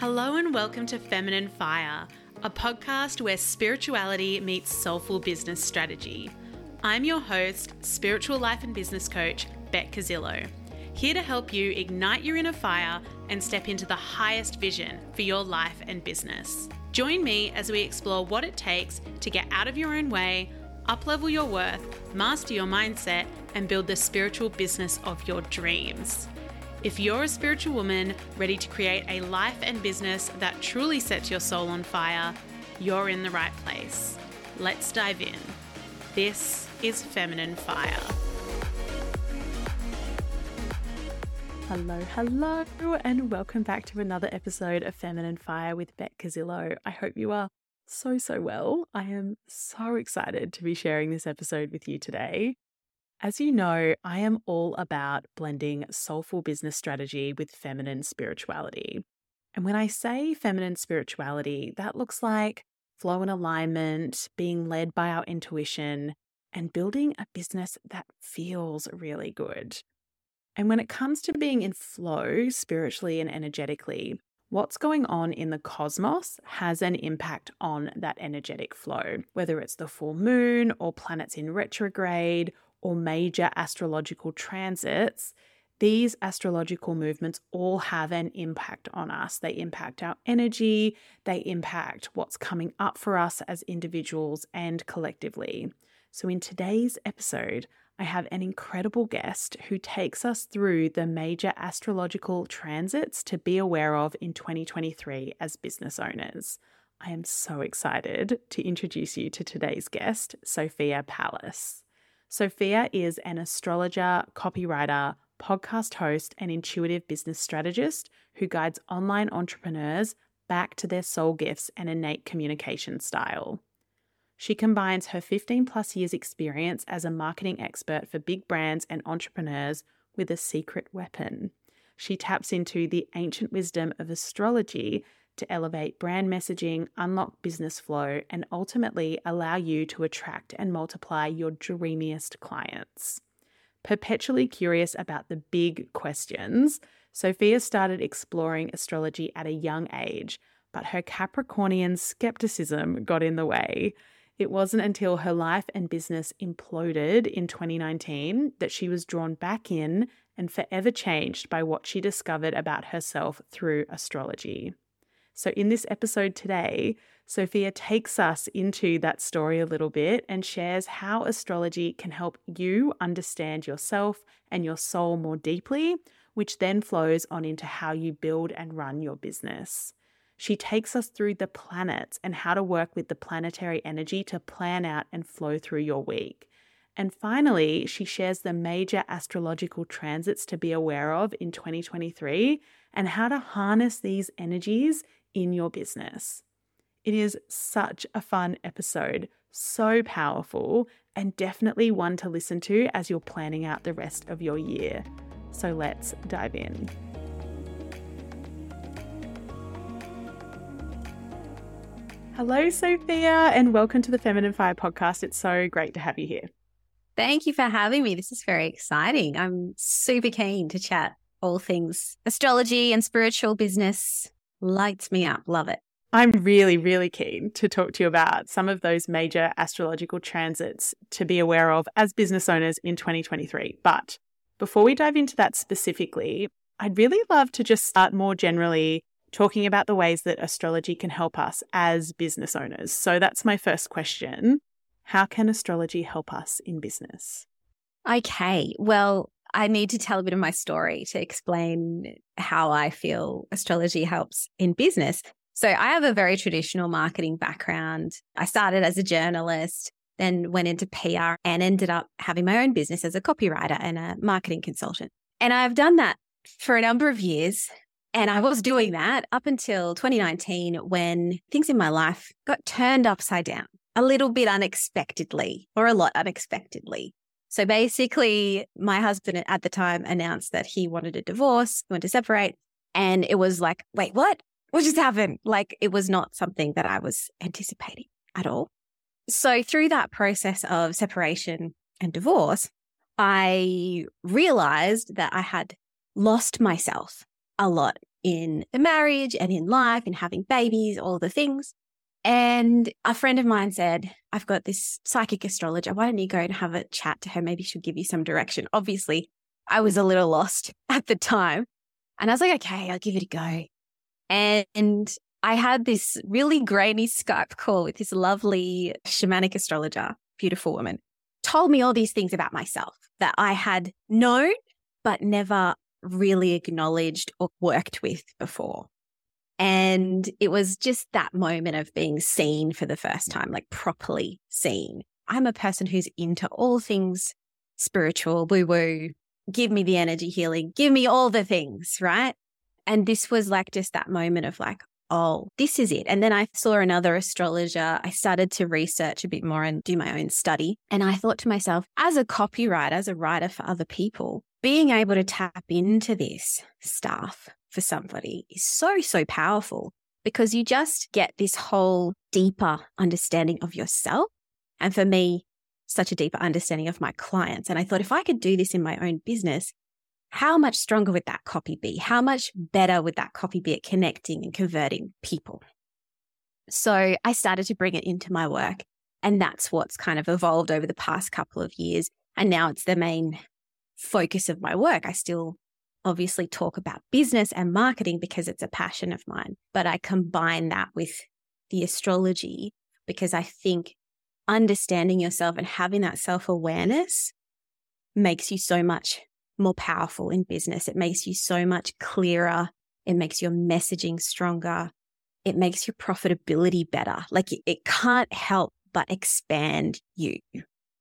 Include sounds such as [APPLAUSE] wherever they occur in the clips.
Hello and welcome to Feminine Fire, a podcast where spirituality meets soulful business strategy. I'm your host, spiritual life and business coach, Beck Casillo, here to help you ignite your inner fire and step into the highest vision for your life and business. Join me as we explore what it takes to get out of your own way, uplevel your worth, master your mindset, and build the spiritual business of your dreams. If you're a spiritual woman ready to create a life and business that truly sets your soul on fire, you're in the right place. Let's dive in. This is Feminine Fire. Hello, hello, and welcome back to another episode of Feminine Fire with Beck Casillo. I hope you are so, so well. I am so excited to be sharing this episode with you today. As you know, I am all about blending soulful business strategy with feminine spirituality. And when I say feminine spirituality, that looks like flow and alignment, being led by our intuition, and building a business that feels really good. And when it comes to being in flow spiritually and energetically, what's going on in the cosmos has an impact on that energetic flow, whether it's the full moon or planets in retrograde or major astrological transits, these astrological movements all have an impact on us. They impact our energy, they impact what's coming up for us as individuals and collectively. So, in today's episode, I have an incredible guest who takes us through the major astrological transits to be aware of in 2023 as business owners. I am so excited to introduce you to today's guest, Sophia Pallas. Sophia is an astrologer, copywriter, podcast host, and intuitive business strategist who guides online entrepreneurs back to their soul gifts and innate communication style. She combines her 15 plus years experience as a marketing expert for big brands and entrepreneurs with a secret weapon. She taps into the ancient wisdom of astrology to elevate brand messaging, unlock business flow, and ultimately allow you to attract and multiply your dreamiest clients. Perpetually curious about the big questions, Sophia started exploring astrology at a young age, but her Capricornian skepticism got in the way. It wasn't until her life and business imploded in 2019 that she was drawn back in and forever changed by what she discovered about herself through astrology. So, in this episode today, Sophia takes us into that story a little bit and shares how astrology can help you understand yourself and your soul more deeply, which then flows on into how you build and run your business. She takes us through the planets and how to work with the planetary energy to plan out and flow through your week. And finally, she shares the major astrological transits to be aware of in 2023 and how to harness these energies in your business. It is such a fun episode, so powerful, and definitely one to listen to as you're planning out the rest of your year. So let's dive in. Hello, Sophia, and welcome to the Feminine Fire podcast. It's so great to have you here. Thank you for having me. This is very exciting. I'm super keen to chat all things astrology and spiritual business lights me up. Love it. I'm really, really keen to talk to you about some of those major astrological transits to be aware of as business owners in 2023. But before we dive into that specifically, I'd really love to just start more generally talking about the ways that astrology can help us as business owners. So that's my first question. How can astrology help us in business? Okay. Well, I need to tell a bit of my story to explain how I feel astrology helps in business. So, I have a very traditional marketing background. I started as a journalist, then went into PR and ended up having my own business as a copywriter and a marketing consultant. And I've done that for a number of years. And I was doing that up until 2019 when things in my life got turned upside down a little bit unexpectedly or a lot unexpectedly. So basically, my husband at the time announced that he wanted a divorce, he wanted to separate. And it was like, wait, what? What just happened? Like, it was not something that I was anticipating at all. So, through that process of separation and divorce, I realized that I had lost myself a lot in the marriage and in life and having babies, all the things. And a friend of mine said, I've got this psychic astrologer. Why don't you go and have a chat to her? Maybe she'll give you some direction. Obviously, I was a little lost [LAUGHS] at the time. And I was like, okay, I'll give it a go. And I had this really grainy Skype call with this lovely shamanic astrologer, beautiful woman, told me all these things about myself that I had known, but never really acknowledged or worked with before. And it was just that moment of being seen for the first time, like properly seen. I'm a person who's into all things spiritual, woo woo, give me the energy healing, give me all the things, right? And this was like just that moment of like, oh, this is it. And then I saw another astrologer. I started to research a bit more and do my own study. And I thought to myself, as a copywriter, as a writer for other people, being able to tap into this stuff for somebody is so, so powerful because you just get this whole deeper understanding of yourself. And for me, such a deeper understanding of my clients. And I thought if I could do this in my own business, how much stronger would that copy be? How much better would that copy be at connecting and converting people? So I started to bring it into my work. And that's what's kind of evolved over the past couple of years. And now it's the main focus of my work. I still obviously talk about business and marketing because it's a passion of mine, but I combine that with the astrology because I think understanding yourself and having that self awareness makes you so much more powerful in business. It makes you so much clearer. It makes your messaging stronger. It makes your profitability better. Like it, can't help but expand you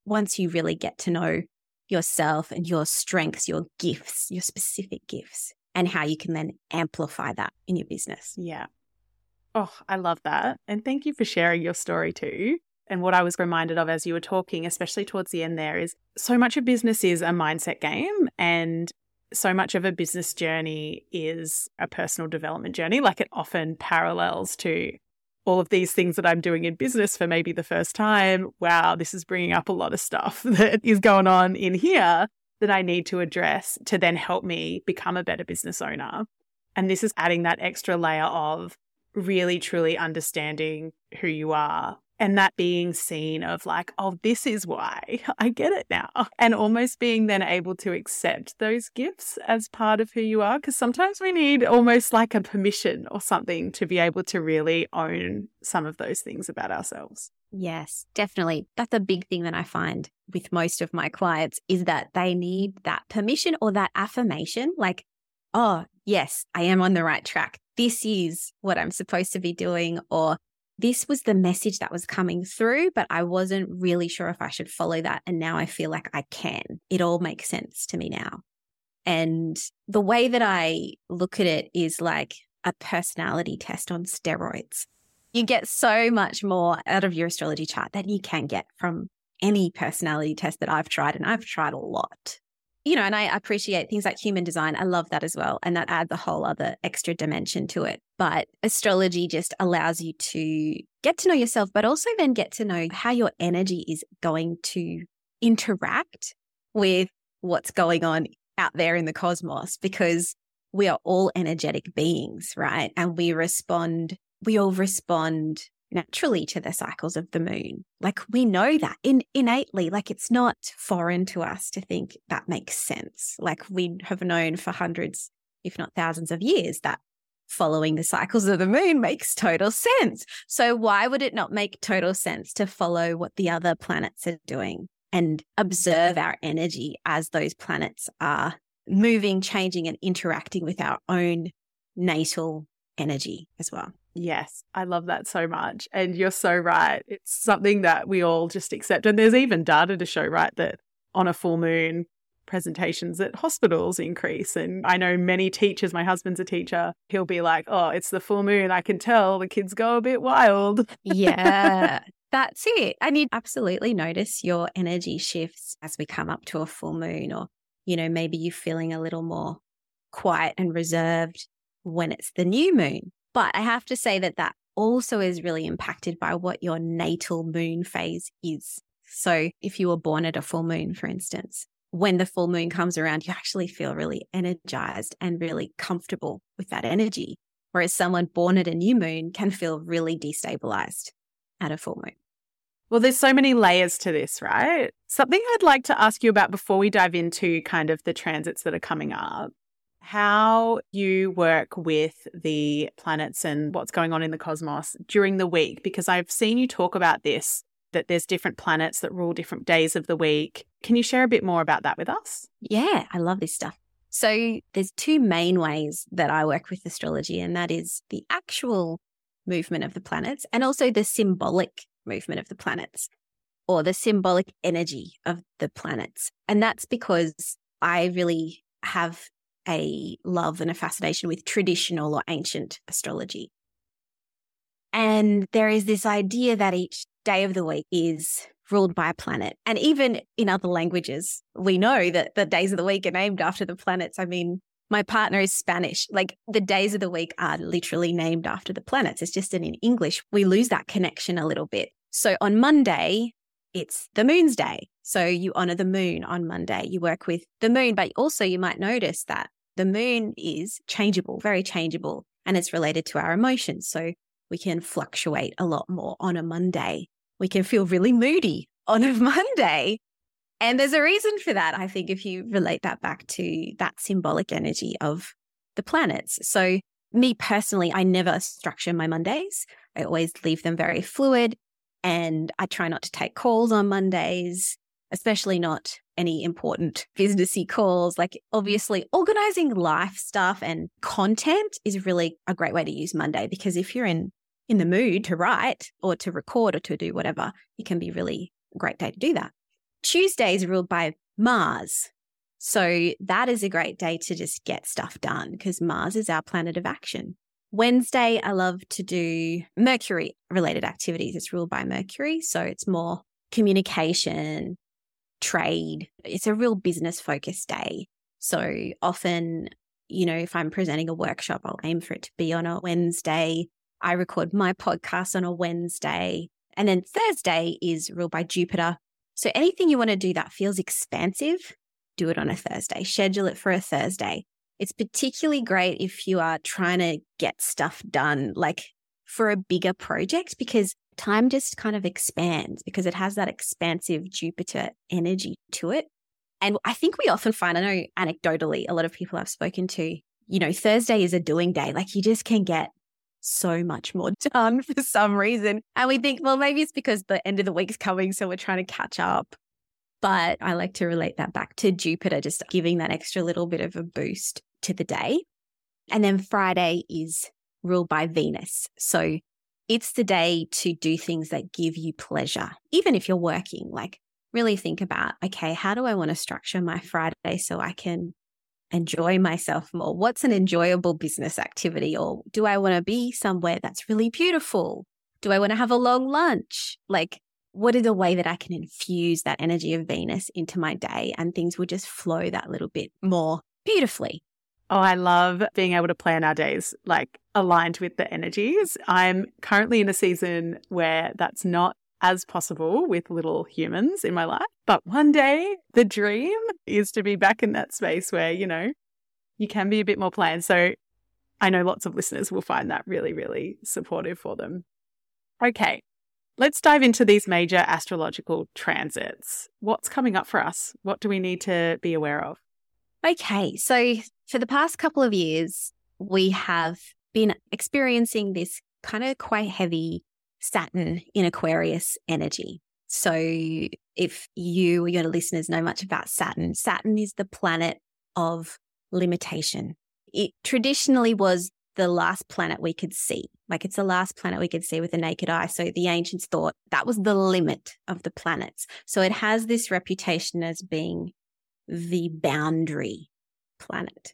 once you really get to know yourself and your strengths, your gifts, your specific gifts, and how you can then amplify that in your business. Yeah. Oh, I love that. And thank you for sharing your story too. And what I was reminded of as you were talking, especially towards the end there, is so much of business is a mindset game and so much of a business journey is a personal development journey. Like it often parallels to all of these things that I'm doing in business for maybe the first time. Wow, this is bringing up a lot of stuff [LAUGHS] that is going on in here that I need to address to then help me become a better business owner. And this is adding that extra layer of really truly understanding who you are and that being seen of like, oh, this is why [LAUGHS] I get it now. And almost being then able to accept those gifts as part of who you are. Cause sometimes we need almost like a permission or something to be able to really own some of those things about ourselves. Yes, definitely. That's a big thing that I find with most of my clients is that they need that permission or that affirmation like, oh, yes, I am on the right track. This is what I'm supposed to be doing. Or this was the message that was coming through, but I wasn't really sure if I should follow that. And now I feel like I can. It all makes sense to me now. And the way that I look at it is like a personality test on steroids. You get so much more out of your astrology chart than you can get from any personality test that I've tried. And I've tried a lot you know, and I appreciate things like human design. I love that as well. And that adds a whole other extra dimension to it. But astrology just allows you to get to know yourself, but also then get to know how your energy is going to interact with what's going on out there in the cosmos because we are all energetic beings, right? And we respond, we all respond naturally to the cycles of the moon. Like we know that in, innately, like it's not foreign to us to think that makes sense. Like we have known for hundreds, if not thousands of years that following the cycles of the moon makes total sense. So why would it not make total sense to follow what the other planets are doing and observe our energy as those planets are moving, changing and interacting with our own natal energy as well? Yes, I love that so much. And you're so right. It's something that we all just accept. And there's even data to show, right, that on a full moon, presentations at hospitals increase. And I know many teachers, my husband's a teacher, he'll be like, oh, it's the full moon. I can tell the kids go a bit wild. yeah, [LAUGHS] that's it. And you absolutely notice your energy shifts as we come up to a full moon, or, you know, maybe you're feeling a little more quiet and reserved when it's the new moon. But I have to say that that also is really impacted by what your natal moon phase is. So if you were born at a full moon, for instance, when the full moon comes around, you actually feel really energized and really comfortable with that energy. Whereas someone born at a new moon can feel really destabilized at a full moon. Well, there's so many layers to this, right? Something I'd like to ask you about before we dive into kind of the transits that are coming up how you work with the planets and what's going on in the cosmos during the week, because I've seen you talk about this that there's different planets that rule different days of the week. Can you share a bit more about that with us? Yeah, I love this stuff. So there's two main ways that I work with astrology, and that is the actual movement of the planets and also the symbolic movement of the planets or the symbolic energy of the planets. And that's because I really have a love and a fascination with traditional or ancient astrology. And there is this idea that each day of the week is ruled by a planet. And even in other languages, we know that the days of the week are named after the planets. I mean, my partner is Spanish. Like the days of the week are literally named after the planets. It's just that in English, we lose that connection a little bit. So on Monday, it's the moon's day. So you honor the moon on Monday. You work with the moon, but also you might notice that the moon is changeable, very changeable, and it's related to our emotions. So we can fluctuate a lot more on a Monday. We can feel really moody on a [LAUGHS] Monday. And there's a reason for that. I think if you relate that back to that symbolic energy of the planets. So, me personally, I never structure my Mondays. I always leave them very fluid and I try not to take calls on Mondays especially not any important businessy calls. Like obviously organizing life stuff and content is really a great way to use Monday because if you're in in the mood to write or to record or to do whatever, it can be really a great day to do that. Tuesday is ruled by Mars. So that is a great day to just get stuff done because Mars is our planet of action. Wednesday, I love to do Mercury related activities. It's ruled by Mercury. So it's more communication, trade. It's a real business focused day. So often, you know, if I'm presenting a workshop, I'll aim for it to be on a Wednesday. I record my podcast on a Wednesday. And then Thursday is ruled by Jupiter. So anything you want to do that feels expansive, do it on a Thursday. Schedule it for a Thursday. It's particularly great if you are trying to get stuff done, like for a bigger project, because time just kind of expands because it has that expansive Jupiter energy to it. And I think we often find, I know anecdotally, a lot of people I've spoken to, you know, Thursday is a doing day. Like you just can get so much more [LAUGHS] done for some reason. And we think, well, maybe it's because the end of the week's coming. So we're trying to catch up. But I like to relate that back to Jupiter, just giving that extra little bit of a boost to the day. And then Friday is ruled by Venus. So it's the day to do things that give you pleasure, even if you're working. Like, really think about okay, how do I want to structure my Friday so I can enjoy myself more? What's an enjoyable business activity? Or do I want to be somewhere that's really beautiful? Do I want to have a long lunch? Like, what is a way that I can infuse that energy of Venus into my day and things will just flow that little bit more beautifully? Oh, I love being able to plan our days like aligned with the energies. I'm currently in a season where that's not as possible with little humans in my life. But one day, the dream is to be back in that space where, you know, you can be a bit more planned. So I know lots of listeners will find that really, really supportive for them. Okay, let's dive into these major astrological transits. What's coming up for us? What do we need to be aware of? Okay, so for the past couple of years, we have been experiencing this kind of quite heavy Saturn in Aquarius energy. So, if you or your listeners know much about Saturn, Saturn is the planet of limitation. It traditionally was the last planet we could see. Like it's the last planet we could see with the naked eye. So the ancients thought that was the limit of the planets. So it has this reputation as being the boundary planet.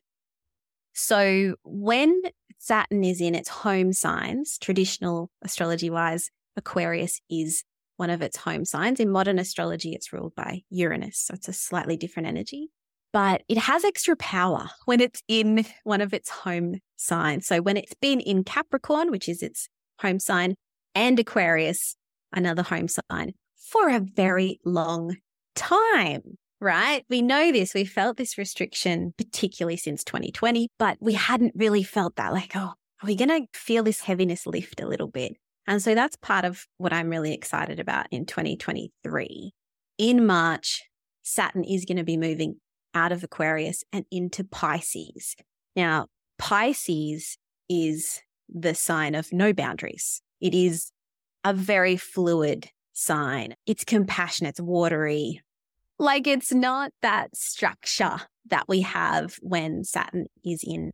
So when Saturn is in its home signs, traditional astrology wise, Aquarius is one of its home signs. In modern astrology, it's ruled by Uranus. So it's a slightly different energy, but it has extra power when it's in one of its home signs. So when it's been in Capricorn, which is its home sign, and Aquarius, another home sign, for a very long time right? We know this. We felt this restriction, particularly since 2020, but we hadn't really felt that like, oh, are we going to feel this heaviness lift a little bit? And so that's part of what I'm really excited about in 2023. In March, Saturn is going to be moving out of Aquarius and into Pisces. Now, Pisces is the sign of no boundaries. It is a very fluid sign. It's compassionate, it's watery. Like it's not that structure that we have when Saturn is in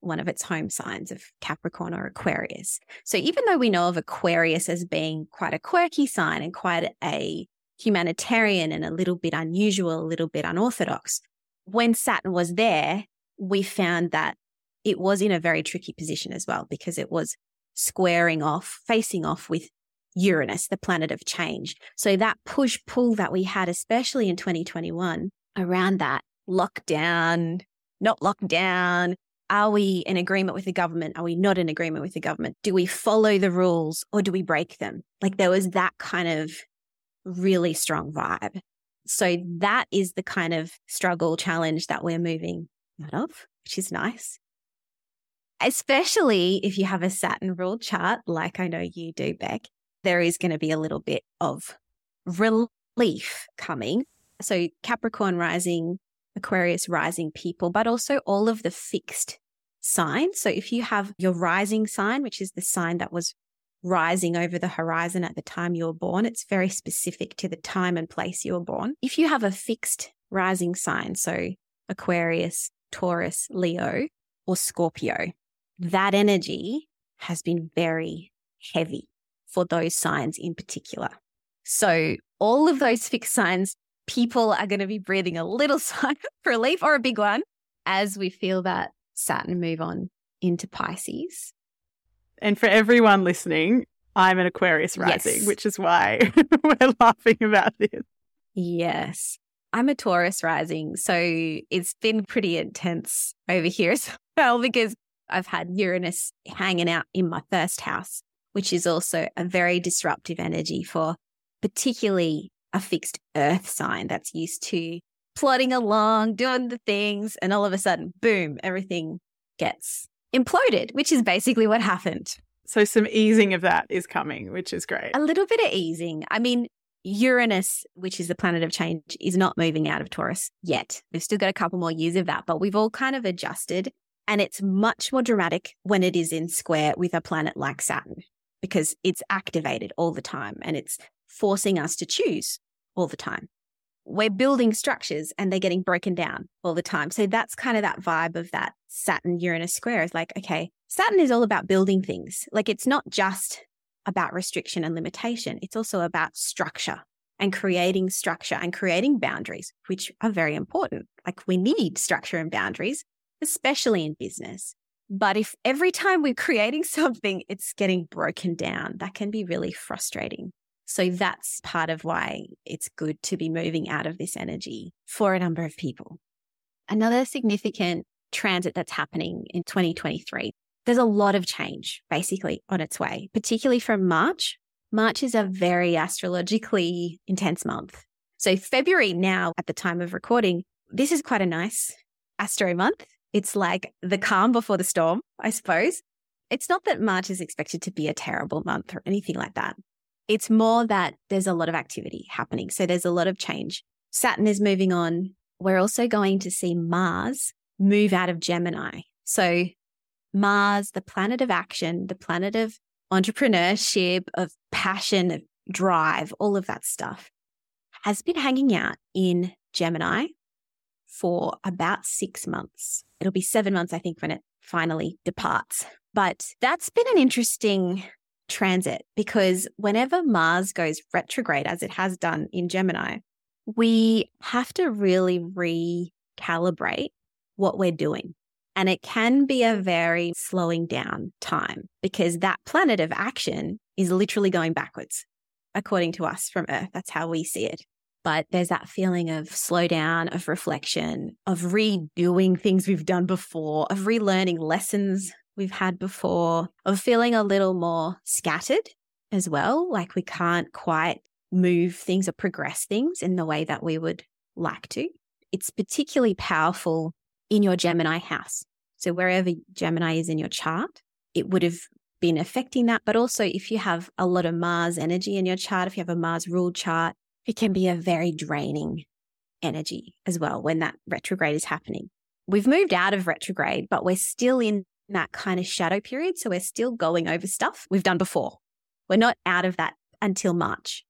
one of its home signs of Capricorn or Aquarius. So even though we know of Aquarius as being quite a quirky sign and quite a humanitarian and a little bit unusual, a little bit unorthodox, when Saturn was there, we found that it was in a very tricky position as well because it was squaring off, facing off with Uranus, the planet of change. So that push pull that we had, especially in 2021 around that lockdown, not lockdown, are we in agreement with the government? Are we not in agreement with the government? Do we follow the rules or do we break them? Like there was that kind of really strong vibe. So that is the kind of struggle challenge that we're moving out of, which is nice. Especially if you have a Saturn ruled chart, like I know you do, Beck, there is going to be a little bit of relief coming. So Capricorn rising Aquarius rising people, but also all of the fixed signs. So if you have your rising sign, which is the sign that was rising over the horizon at the time you were born, it's very specific to the time and place you were born. If you have a fixed rising sign, so Aquarius, Taurus, Leo, or Scorpio, that energy has been very heavy for those signs in particular. So all of those fixed signs people are going to be breathing a little [LAUGHS] sigh of relief or a big one as we feel that Saturn move on into Pisces. And for everyone listening, I'm an Aquarius rising, yes. which is why [LAUGHS] we're laughing about this. Yes. I'm a Taurus rising. So it's been pretty intense over here as [LAUGHS] well because I've had Uranus hanging out in my first house, which is also a very disruptive energy for particularly a fixed earth sign that's used to plodding along, doing the things, and all of a sudden, boom, everything gets imploded, which is basically what happened. So, some easing of that is coming, which is great. A little bit of easing. I mean, Uranus, which is the planet of change, is not moving out of Taurus yet. We've still got a couple more years of that, but we've all kind of adjusted. And it's much more dramatic when it is in square with a planet like Saturn because it's activated all the time and it's forcing us to choose all the time. We're building structures and they're getting broken down all the time. So that's kind of that vibe of that Saturn Uranus square is like, okay, Saturn is all about building things. Like it's not just about restriction and limitation, it's also about structure and creating structure and creating boundaries, which are very important. Like we need structure and boundaries, especially in business. But if every time we're creating [LAUGHS] something, it's getting broken down, that can be really frustrating. So that's part of why it's good to be moving out of this energy for a number of people. Another significant transit that's happening in 2023, there's a lot of change basically on its way, particularly from March. March is a very astrologically intense month. So February now at the time of recording, this is quite a nice astro month. It's like the calm before the storm, I suppose. It's not that March is expected to be a terrible month or anything like that. It's more that there's a lot of activity happening. So there's a lot of change. Saturn is moving on. We're also going to see Mars move out of Gemini. So Mars, the planet of action, the planet of entrepreneurship, of passion, of drive, all of that stuff, has been hanging out in Gemini for about six months. It'll be seven months, I think, when it finally departs. But that's been an interesting transit because whenever Mars goes retrograde, as it has done in Gemini, we have to really recalibrate what we're doing. And it can be a very slowing down time because that planet of action is literally going backwards, according to us from Earth. That's how we see it. But there's that feeling of slowdown, of reflection, of redoing things we've done before, of relearning lessons we've had before, of feeling a little more scattered as well. Like we can't quite move things or progress things in the way that we would like to. It's particularly powerful in your Gemini house. So wherever Gemini is in your chart, it would have been affecting that. But also if you have a lot of Mars energy in your chart, if you have a Mars ruled chart, it can be a very draining energy as well when that retrograde is happening. We've moved out of retrograde, but we're still in that kind of shadow period. So we're still going over stuff we've done before. We're not out of that until March.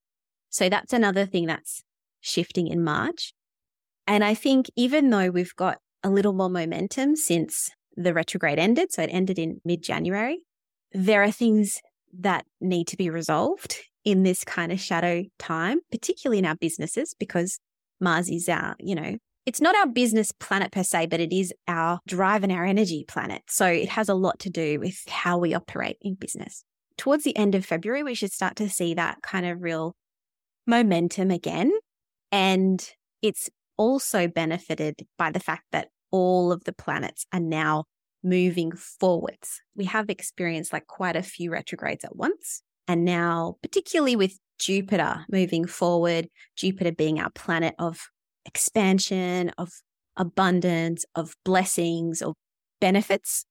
So that's another thing that's shifting in March. And I think even though we've got a little more momentum since the retrograde ended, so it ended in mid January, there are things that need to be resolved in this kind of shadow time, particularly in our businesses, because Mars is our, you know, it's not our business planet per se, but it is our drive and our energy planet. So it has a lot to do with how we operate in business. Towards the end of February, we should start to see that kind of real momentum again. And it's also benefited by the fact that all of the planets are now moving forwards. We have experienced like quite a few retrogrades at once. And now, particularly with Jupiter moving forward, Jupiter being our planet of expansion, of abundance, of blessings, of benefits,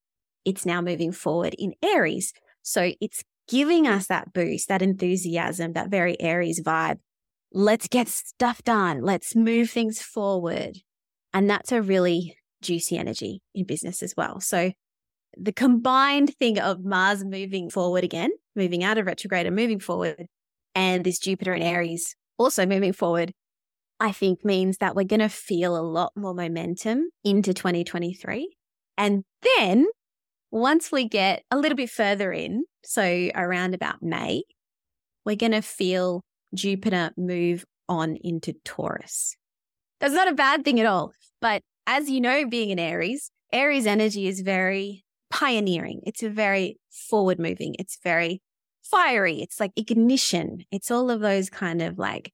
it's now moving forward in Aries. So it's giving us that boost, that enthusiasm, that very Aries vibe. Let's get stuff done. Let's move things forward. And that's a really juicy energy in business as well. So the combined thing of Mars moving forward again, moving out of retrograde and moving forward, and this Jupiter and Aries also moving forward, I think means that we're going to feel a lot more momentum into 2023. And then once we get a little bit further in, so around about May, we're going to feel Jupiter move on into Taurus. That's not a bad thing at all. But as you know, being an Aries, Aries energy is very pioneering. It's a very forward moving. It's very fiery. It's like ignition. It's all of those kind of like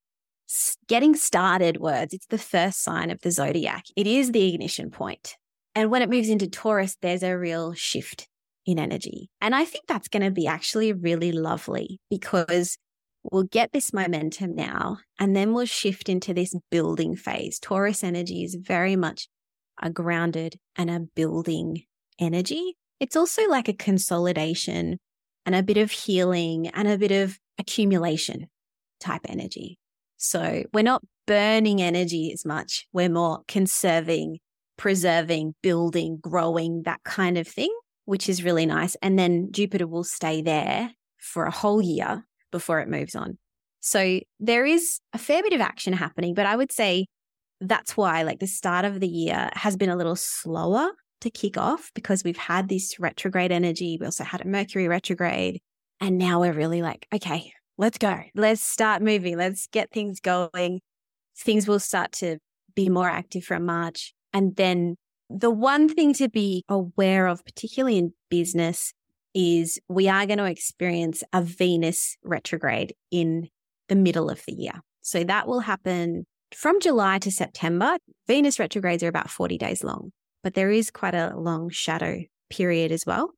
getting started words. It's the first sign of the zodiac. It is the ignition point. And when it moves into Taurus, there's a real shift in energy. And I think that's going to be actually really lovely because we'll get this momentum now and then we'll shift into this building phase. Taurus energy is very much a grounded and a building energy. It's also like a consolidation and a bit of healing and a bit of accumulation type energy. So we're not burning energy as much. We're more conserving, preserving, building, growing, that kind of thing, which is really nice. And then Jupiter will stay there for a whole year before it moves on. So there is a fair bit of action happening, but I would say that's why like the start of the year has been a little slower to kick off because we've had this retrograde energy. We also had a Mercury retrograde. And now we're really like, okay, let's go. Let's start moving. Let's get things going. Things will start to be more active from March. And then the one thing to be aware of, particularly in business, is we are going to experience a Venus retrograde in the middle of the year. So that will happen from July to September. Venus retrogrades are about 40 days long but there is quite a long shadow period as well.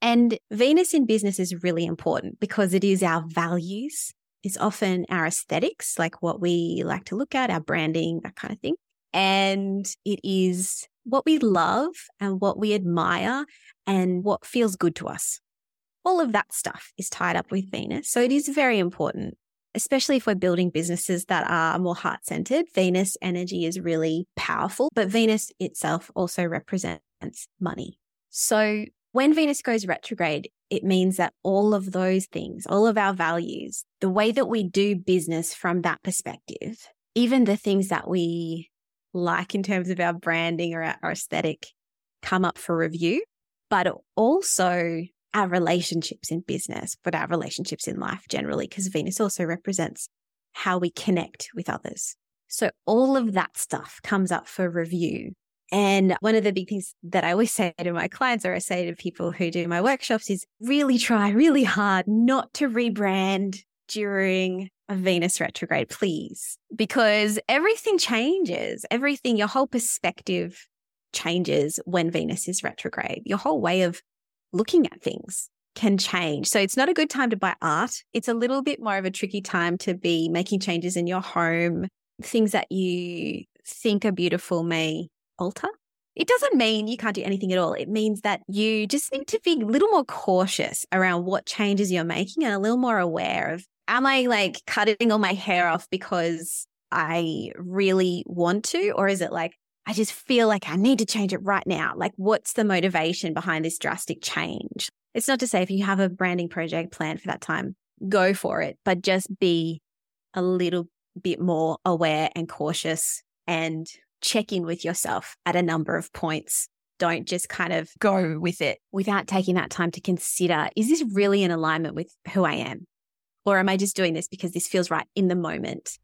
And Venus in business is really important because it is our values. It's often our aesthetics, like what we like to look at, our branding, that kind of thing. And it is what we love and what we admire and what feels good to us. All of that stuff is tied up with Venus. So it is very important especially if we're building businesses that are more heart centered. Venus energy is really powerful, but Venus itself also represents money. So when Venus goes retrograde, it means that all of those things, all of our values, the way that we do business from that perspective, even the things that we like in terms of our branding or our aesthetic come up for review, but also our relationships in business, but our relationships in life generally, because Venus also represents how we connect with others. So all of that stuff comes up for review. And one of the big things that I always [LAUGHS] say to my clients or I say to people who do my workshops is really try really hard not to rebrand during a Venus retrograde, please, because everything changes. Everything, your whole perspective changes when Venus is retrograde. Your whole way of looking at things can change. So it's not a good time to buy art. It's a little bit more of a tricky time to be making changes in your home, things that you think are beautiful may alter. It doesn't mean you can't do anything at all. It means that you just need to be a little more cautious around what changes you're making and a little more aware of am I like cutting all my hair off because I really want to? Or is it like, I just feel like I need to change it right now? Like, what's the motivation behind this drastic change? It's not to say if you have a branding project planned for that time, go for it, but just be a little bit more aware and cautious and check in with yourself at a number of points. Don't just kind of go with it without taking that time to consider is this really in alignment with who I am? Or am I just doing this because this feels right in the moment?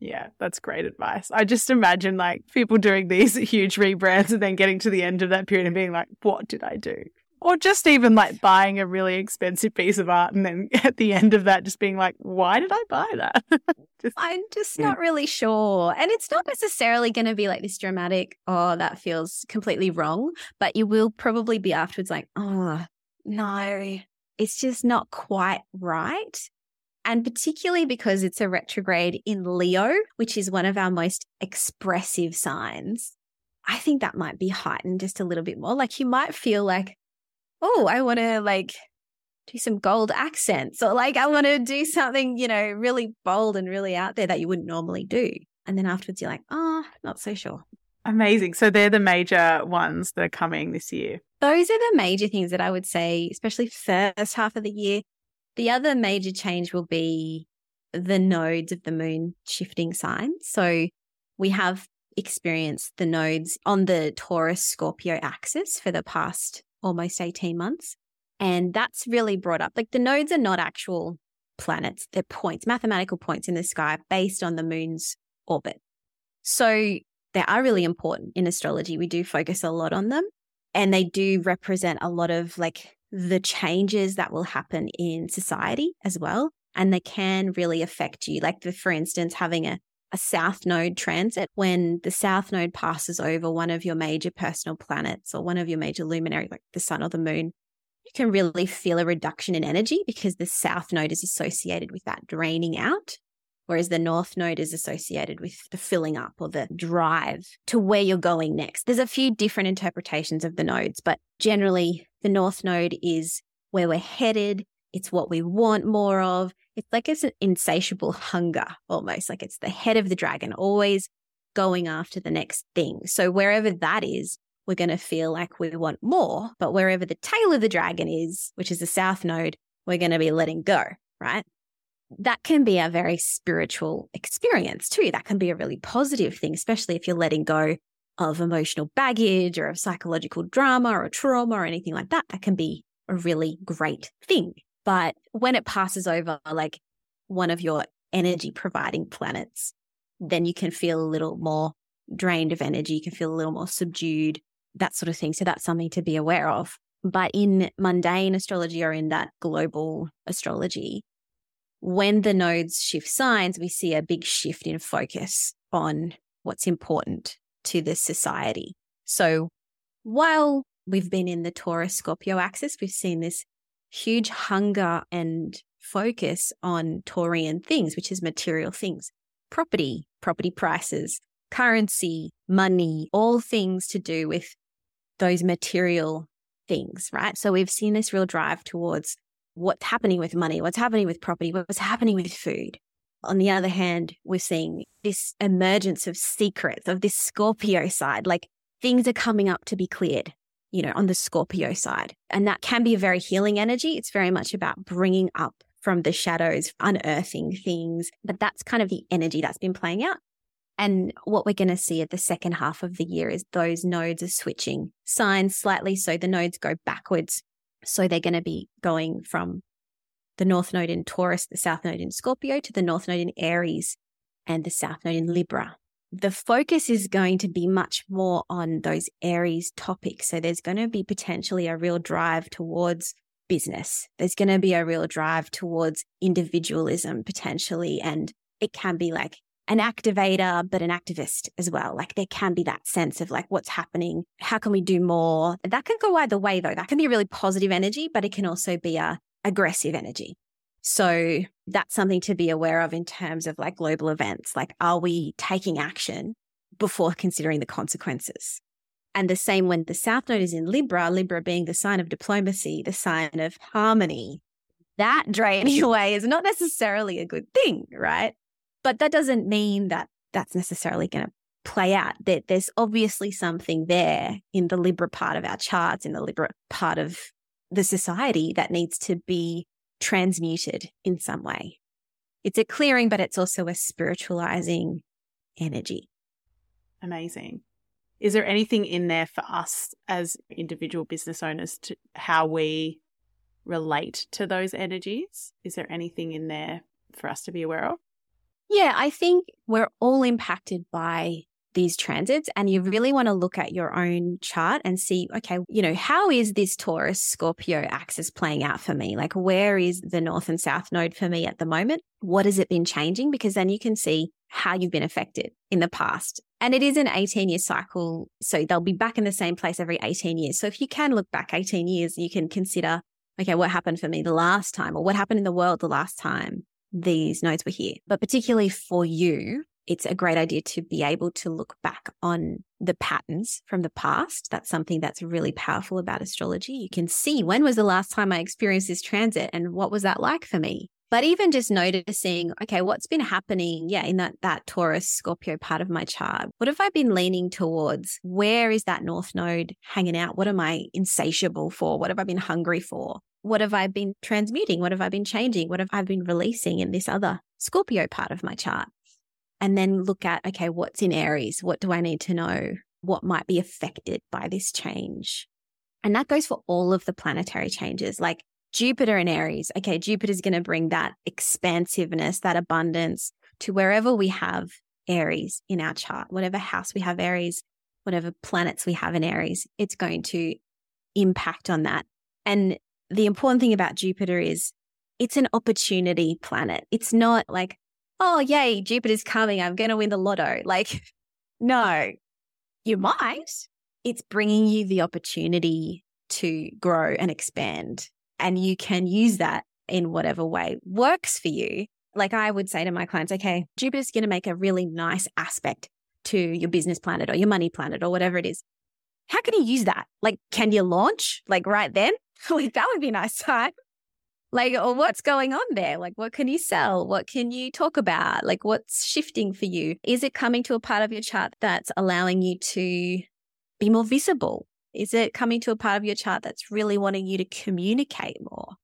Yeah, that's great advice. I just imagine like people doing these [LAUGHS] huge rebrands and then getting to the end of that period and being like, what did I do? Or just even like buying a really expensive piece of art and then [LAUGHS] at the end of that just being like, why did I buy that? [LAUGHS] just, I'm just yeah. not really sure. And it's not necessarily going to be like this dramatic, oh, that feels completely wrong. But you will probably be afterwards like, oh, no, it's just not quite right. And particularly because it's a retrograde in Leo, which is one of our most expressive signs, I think that might be heightened just a little bit more. Like you might feel like, oh, I want to like do some gold accents or like I want to do something, you know, really bold and really out there that you wouldn't normally do. And then afterwards you're like, oh, not so sure. Amazing. So they're the major ones that are coming this year. Those are the major things that I would say, especially first half of the year. The other major change will be the nodes of the moon shifting signs. So we have experienced the nodes on the Taurus Scorpio axis for the past almost 18 months. And that's really brought up like the nodes are not actual planets, they're points, mathematical points in the sky based on the moon's orbit. So they are really important in astrology. We do focus a lot on them and they do represent a lot of like the changes that will happen in society as well. And they can really affect you. Like, the, for instance, having a, a south node transit, when the south node passes over one of your major personal planets or one of your major luminaries, like the sun or the moon, you can really feel a reduction in energy because the south node is associated with that draining out, whereas the north node is associated with the filling up or the drive to where you're going next. There's a few different interpretations of the nodes, but generally, the north node is where we're headed. It's what we want more of. It's like it's an insatiable hunger almost, like it's the head of the dragon, always going after the next thing. So wherever that is, we're going to feel like we want more. But wherever the tail of the dragon is, which is the south node, we're going to be letting go, right? That can be a very spiritual experience too. That can be a really positive thing, especially if you're letting go of emotional baggage or of psychological drama or trauma or anything like that. That can be a really great thing. But when it passes over like one of your energy providing planets, then you can feel a little more drained of energy. You can feel a little more subdued, that sort of thing. So that's something to be aware of. But in mundane astrology or in that global astrology, when the nodes shift signs, we see a big shift in focus on what's important to the society. So while we've been in the Taurus Scorpio axis, we've seen this huge hunger and focus on Taurian things, which is material things, property, property prices, currency, money, all things to do with those material things, right? So we've seen this real drive towards what's happening with money, what's happening with property, what's happening with food. On the other hand, we're seeing this emergence of secrets of this Scorpio side, like things are coming up to be cleared, you know, on the Scorpio side. And that can be a very healing energy. It's very much about bringing up from the shadows, unearthing things. But that's kind of the energy that's been playing out. And what we're going to see at the second half of the year is those nodes are switching signs slightly. So the nodes go backwards. So they're going to be going from the North Node in Taurus, the South Node in Scorpio, to the North Node in Aries and the South Node in Libra. The focus is going to be much more on those Aries topics. So there's going to be potentially a real drive towards business. There's going to be a real drive towards individualism potentially. And it can be like an activator, but an activist as well. Like there can be that sense of like what's happening. How can we do more? That can go either way though. That can be a really positive energy, but it can also be a aggressive energy. So that's something to be aware of in terms of like global events. Like, are we taking action before considering the consequences. And the same when the South Node is in Libra, Libra being the sign of diplomacy, the sign of harmony. That draining [LAUGHS] away is not necessarily a good thing, right? But that doesn't mean that that's necessarily going to play out. That there's obviously something there in the Libra part of our charts, in the Libra part of the society that needs to be transmuted in some way. It's a clearing, but it's also a spiritualizing energy. Amazing. Is there anything in there for us as individual business owners to how we relate to those energies? Is there anything in there for us to be aware of? Yeah, I think we're all impacted by these transits and you really want to look at your own chart and see, okay, you know, how is this Taurus Scorpio axis playing out for me? Like, where is the North and South node for me at the moment? What has it been changing? Because then you can see how you've been affected in the past. And it is an 18 year cycle. So they'll be back in the same place every 18 years. So if you can look back 18 years, you can consider, okay, what happened for me the last time or what happened in the world the last time these nodes were here. But particularly for you, it's a great idea to be able to look back on the patterns from the past. That's something that's really powerful about astrology. You can see when was the last time I experienced this transit and what was that like for me? But even just noticing, okay, what's been happening? Yeah, in that that Taurus Scorpio part of my chart. What have I been leaning towards? Where is that North Node hanging out? What am I insatiable for? What have I been hungry for? What have I been transmuting? What have I been changing? What have I been releasing in this other Scorpio part of my chart? And then look at, okay, what's in Aries? What do I need to know? What might be affected by this change? And that goes for all of the planetary changes, like Jupiter in Aries. Okay, Jupiter's going to bring that expansiveness, that abundance to wherever we have Aries in our chart, whatever house we have Aries, whatever planets we have in Aries, it's going to impact on that. And the important thing about Jupiter is it's an opportunity planet. It's not like, oh, yay, Jupiter's coming. I'm going to win the lotto. Like, [LAUGHS] no, you might. It's bringing you the opportunity to grow and expand. And you can use that in whatever way works for you. Like I would say to my clients, okay, Jupiter's going to make a really nice aspect to your business planet or your money planet or whatever it is. How can you use that? Like, can you launch like right then? [LAUGHS] like that would be a nice time. Like, or what's going on there? Like, what can you sell? What can you talk about? Like, what's shifting for you? Is it coming to a part of your chart that's allowing you to be more visible? Is it coming to a part of your chart that's really wanting you to communicate more?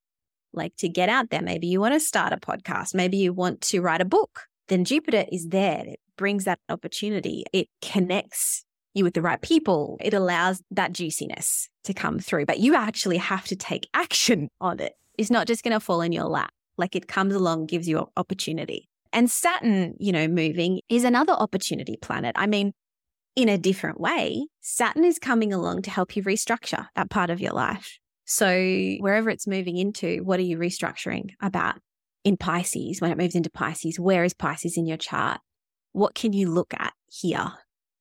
Like to get out there. Maybe you want to start a podcast. Maybe you want to write a book. Then Jupiter is there. It brings that opportunity. It connects you with the right people. It allows that juiciness to come through, but you actually have to take action on it. It's not just going to fall in your lap. Like it comes along, gives you opportunity. And Saturn, you know, moving is another opportunity planet. I mean, in a different way, Saturn is coming along to help you restructure that part of your life. So wherever it's moving into, what are you restructuring about? In Pisces, when it moves into Pisces, where is Pisces in your chart? What can you look at here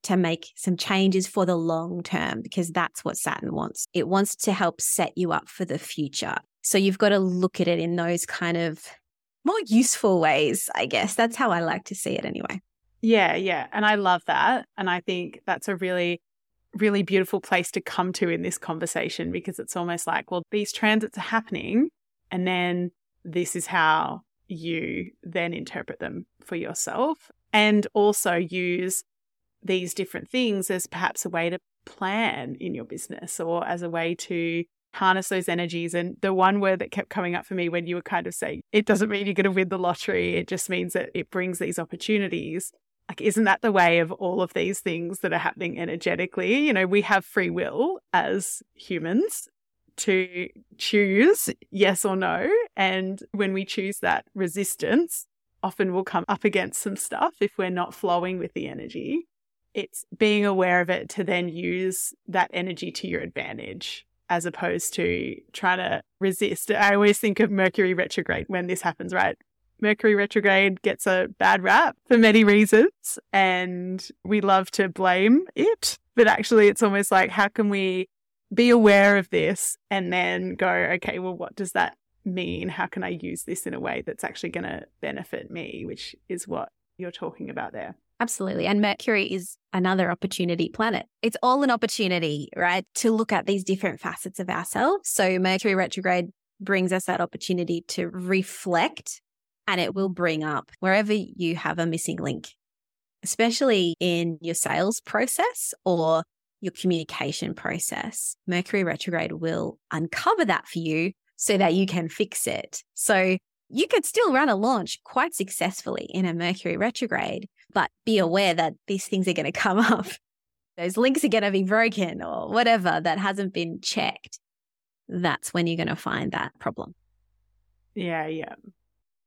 to make some changes for the long term? Because that's what Saturn wants. It wants to help set you up for the future. So you've got to look at it in those kind of more useful ways, I guess. That's how I like to see it anyway. Yeah, yeah. And I love that. And I think that's a really, really beautiful place to come to in this conversation because it's almost like, well, these transits are happening. And then this is how you then interpret them for yourself and also use these different things as perhaps a way to plan in your business or as a way to harness those energies. And the one word that kept coming up for me when you were kind of saying, it doesn't mean you're going to win the lottery, it just means that it brings these opportunities. Like, isn't that the way of all of these things that are happening energetically? You know, we have free will as humans to choose yes or no. And when we choose that resistance, often we'll come up against some stuff if we're not flowing with the energy. It's being aware of it to then use that energy to your advantage as opposed to trying to resist. I always think of Mercury retrograde when this happens, right? Mercury retrograde gets a bad rap for many reasons, and we love to blame it. But actually, it's almost like, how can we be aware of this and then go, okay, well, what does that mean? How can I use this in a way that's actually going to benefit me, which is what you're talking about there. Absolutely. And Mercury is another opportunity planet. It's all an opportunity, right? To look at these different facets of ourselves. So Mercury retrograde brings us that opportunity to reflect and it will bring up wherever you have a missing link, especially in your sales process or your communication process. Mercury retrograde will uncover that for you so that you can fix it. So you could still run a launch quite successfully in a Mercury retrograde, but be aware that these things are going [LAUGHS] to come up. Those links are going to be broken or whatever that hasn't been checked. That's when you're going to find that problem. Yeah, yeah.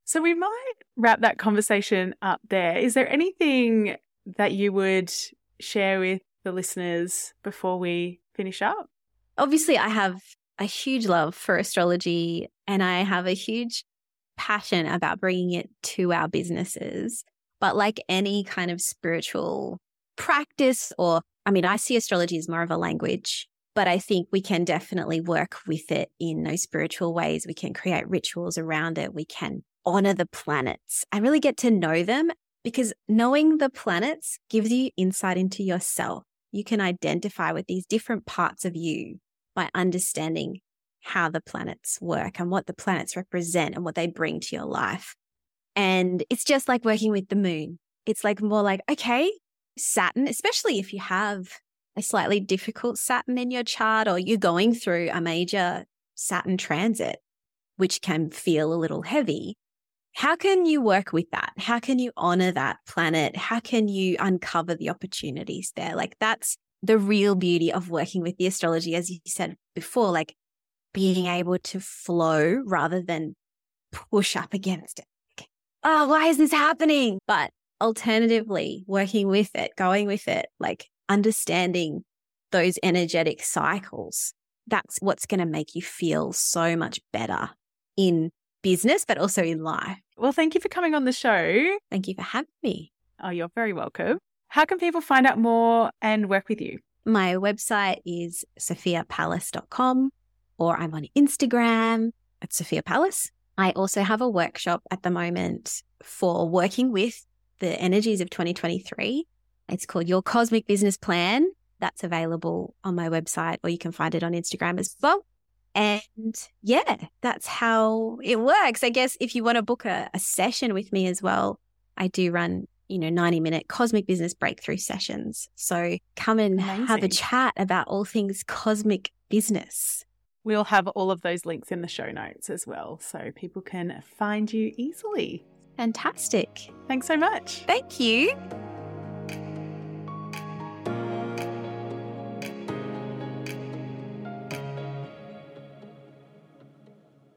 So we might wrap that conversation up there. Is there anything that you would share with the listeners before we finish up? Obviously, I have a huge love for astrology and I have a huge passion about bringing it to our businesses. But like any kind of spiritual practice, or I mean, I see astrology as more of a language, but I think we can definitely work with it in those spiritual ways. We can create rituals around it. We can honor the planets and really get to know them because knowing the planets gives you insight into yourself. You can identify with these different parts of you by understanding how the planets work and what the planets represent and what they bring to your life. And it's just like working with the moon. It's like more like, okay, Saturn, especially if you have a slightly difficult Saturn in your chart or you're going through a major Saturn transit, which can feel a little heavy. How can you work with that? How can you honor that planet? How can you uncover the opportunities there? Like that's the real beauty of working with the astrology, as you said before, like being able to flow rather than push up against it. oh, why is this happening? But alternatively, working with it, going with it, like understanding those energetic cycles, that's what's going to make you feel so much better in business, but also in life. Well, thank you for coming on the show. Thank you for having me. Oh, you're very welcome. How can people find out more and work with you? My website is sophiapalace.com or I'm on Instagram at Sophia Palace. I also have a workshop at the moment for working with the energies of 2023. It's called Your Cosmic Business Plan. That's available on my website, or you can find it on Instagram as well. And yeah, that's how it works. I guess if you want to book a, a session with me as well, I do run, you know, 90 minute cosmic business breakthrough sessions. So come and Amazing. have a chat about all things cosmic business. We'll have all of those links in the show notes as well, so people can find you easily. Fantastic. Thanks so much. Thank you.